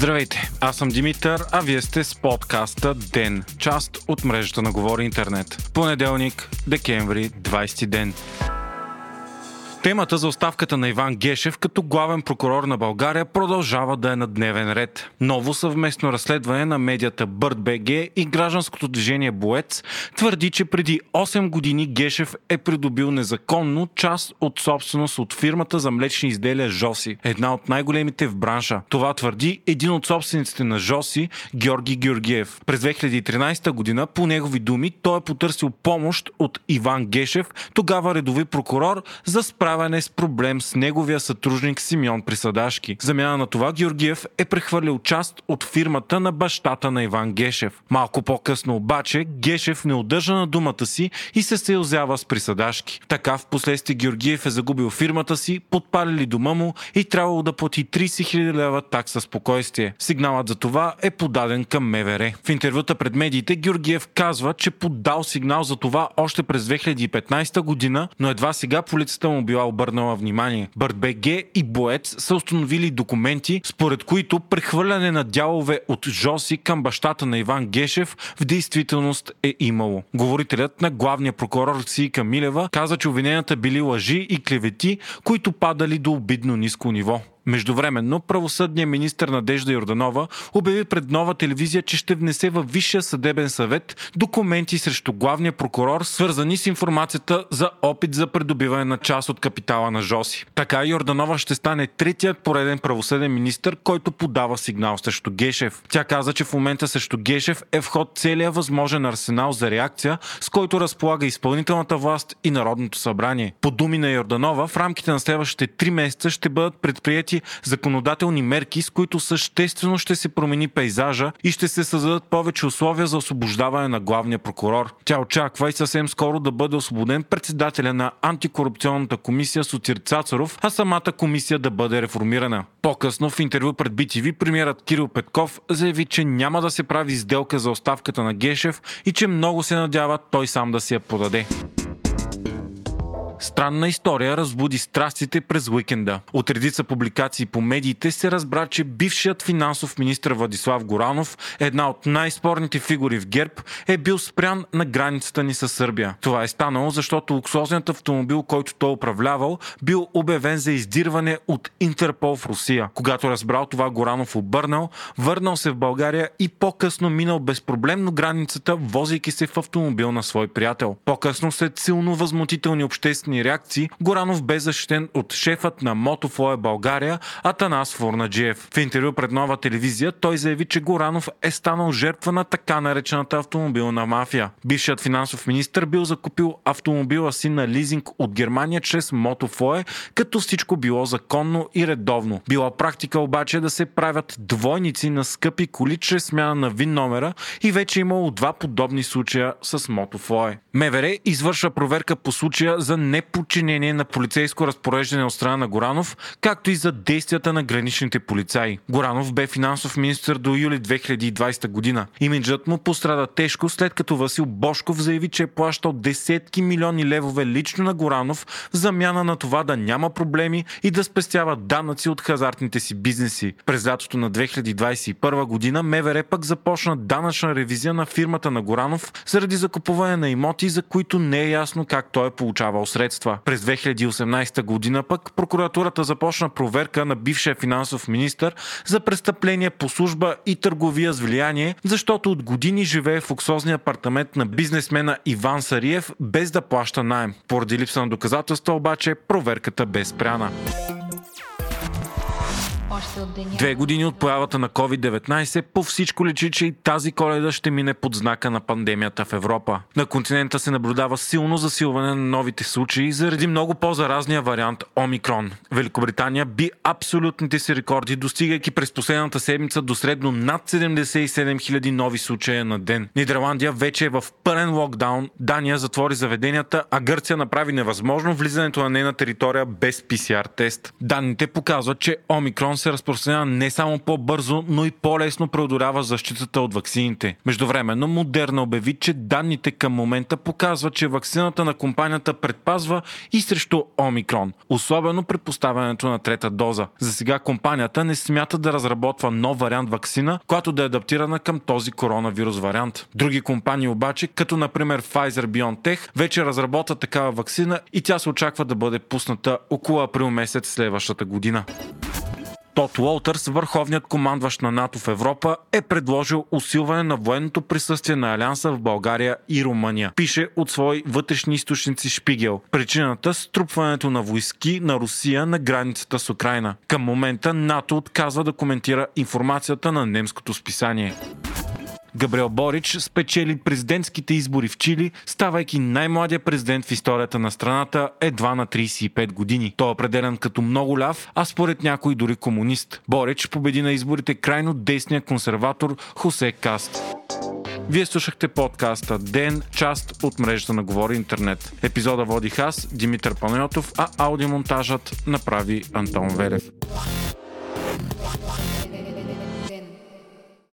Здравейте, аз съм Димитър, а вие сте с подкаста ДЕН, част от мрежата на Говори Интернет. Понеделник, декември, 20 ден. Темата за оставката на Иван Гешев като главен прокурор на България продължава да е на дневен ред. Ново съвместно разследване на медията БГ и гражданското движение Боец твърди, че преди 8 години Гешев е придобил незаконно част от собственост от фирмата за млечни изделия Жоси, една от най-големите в бранша. Това твърди един от собствениците на Жоси, Георги Георгиев. През 2013 година, по негови думи, той е потърсил помощ от Иван Гешев, тогава редови прокурор, за справяне справяне с проблем с неговия сътрудник Симеон Присадашки. Замяна на това Георгиев е прехвърлил част от фирмата на бащата на Иван Гешев. Малко по-късно обаче Гешев не удържа на думата си и се съюзява с Присадашки. Така в последствие Георгиев е загубил фирмата си, подпалили дома му и трябвало да плати 30 000 лева такса спокойствие. Сигналът за това е подаден към МВР. В интервюта пред медиите Георгиев казва, че подал сигнал за това още през 2015 година, но едва сега полицията му била била обърнала внимание. БГ и Боец са установили документи, според които прехвърляне на дялове от Жоси към бащата на Иван Гешев в действителност е имало. Говорителят на главния прокурор Сийка Милева каза, че обвиненията били лъжи и клевети, които падали до обидно ниско ниво. Междувременно, правосъдният министр Надежда Йорданова обяви пред нова телевизия, че ще внесе във Висшия съдебен съвет документи срещу главния прокурор, свързани с информацията за опит за придобиване на част от капитала на Жоси. Така Йорданова ще стане третият пореден правосъден министр, който подава сигнал срещу Гешев. Тя каза, че в момента срещу Гешев е вход целият възможен арсенал за реакция, с който разполага изпълнителната власт и Народното събрание. По думи на Йорданова, в рамките на следващите три месеца ще бъдат предприяти законодателни мерки, с които съществено ще се промени пейзажа и ще се създадат повече условия за освобождаване на главния прокурор. Тя очаква и съвсем скоро да бъде освободен председателя на антикорупционната комисия Сотир Цацаров, а самата комисия да бъде реформирана. По-късно в интервю пред BTV премиерът Кирил Петков заяви, че няма да се прави сделка за оставката на Гешев и че много се надява той сам да си я подаде. Странна история разбуди страстите през уикенда. От редица публикации по медиите се разбра, че бившият финансов министр Владислав Горанов, една от най-спорните фигури в ГЕРБ, е бил спрян на границата ни с Сърбия. Това е станало, защото луксозният автомобил, който той управлявал, бил обявен за издирване от Интерпол в Русия. Когато разбрал това, Горанов обърнал, върнал се в България и по-късно минал безпроблемно границата, возейки се в автомобил на свой приятел. По-късно след силно възмутителни обществени протестни реакции, Горанов бе защитен от шефът на Мотофлоя България Атанас Фурнаджиев. В интервю пред нова телевизия той заяви, че Горанов е станал жертва на така наречената автомобилна мафия. Бившият финансов министр бил закупил автомобила си на лизинг от Германия чрез Мотофлое, като всичко било законно и редовно. Била практика обаче да се правят двойници на скъпи коли чрез смяна на вин номера и вече имало два подобни случая с Мотофлое. МВР извършва проверка по случая за не неподчинение на полицейско разпореждане от страна на Горанов, както и за действията на граничните полицаи. Горанов бе финансов министр до юли 2020 година. Имиджът му пострада тежко след като Васил Бошков заяви, че е плащал десетки милиони левове лично на Горанов в замяна на това да няма проблеми и да спестява данъци от хазартните си бизнеси. През лятото на 2021 година МВР пък започна данъчна ревизия на фирмата на Горанов заради закупуване на имоти, за които не е ясно как той е получавал средства средства. През 2018 година пък прокуратурата започна проверка на бившия финансов министр за престъпления по служба и търговия с влияние, защото от години живее в луксозния апартамент на бизнесмена Иван Сариев без да плаща найем. Поради липса на доказателства обаче проверката бе спряна. Две години от появата на COVID-19 по всичко лечи, че и тази коледа ще мине под знака на пандемията в Европа. На континента се наблюдава силно засилване на новите случаи заради много по-заразния вариант Омикрон. Великобритания би абсолютните си рекорди, достигайки през последната седмица до средно над 77 000 нови случая на ден. Нидерландия вече е в пълен локдаун, Дания затвори заведенията, а Гърция направи невъзможно влизането на нейна територия без PCR тест. Данните показват, че Омикрон се разпространява не само по-бързо, но и по-лесно преодолява защитата от ваксините. Междувременно Модерна обяви, че данните към момента показват, че вакцината на компанията предпазва и срещу Омикрон, особено при поставянето на трета доза. За сега компанията не смята да разработва нов вариант вакцина, която да е адаптирана към този коронавирус вариант. Други компании обаче, като например Pfizer BioNTech, вече разработват такава вакцина и тя се очаква да бъде пусната около април месец следващата година. Тот Уолтърс, върховният командващ на НАТО в Европа, е предложил усилване на военното присъствие на Алианса в България и Румъния. Пише от свои вътрешни източници Шпигел. Причината – струпването на войски на Русия на границата с Украина. Към момента НАТО отказва да коментира информацията на немското списание. Габриел Борич спечели президентските избори в Чили, ставайки най-младия президент в историята на страната едва на 35 години. Той е определен като много ляв, а според някой дори комунист. Борич победи на изборите крайно десния консерватор Хосе Каст. Вие слушахте подкаста Ден, част от мрежата на Говори Интернет. Епизода водих аз, Димитър Панайотов, а аудиомонтажът направи Антон Велев.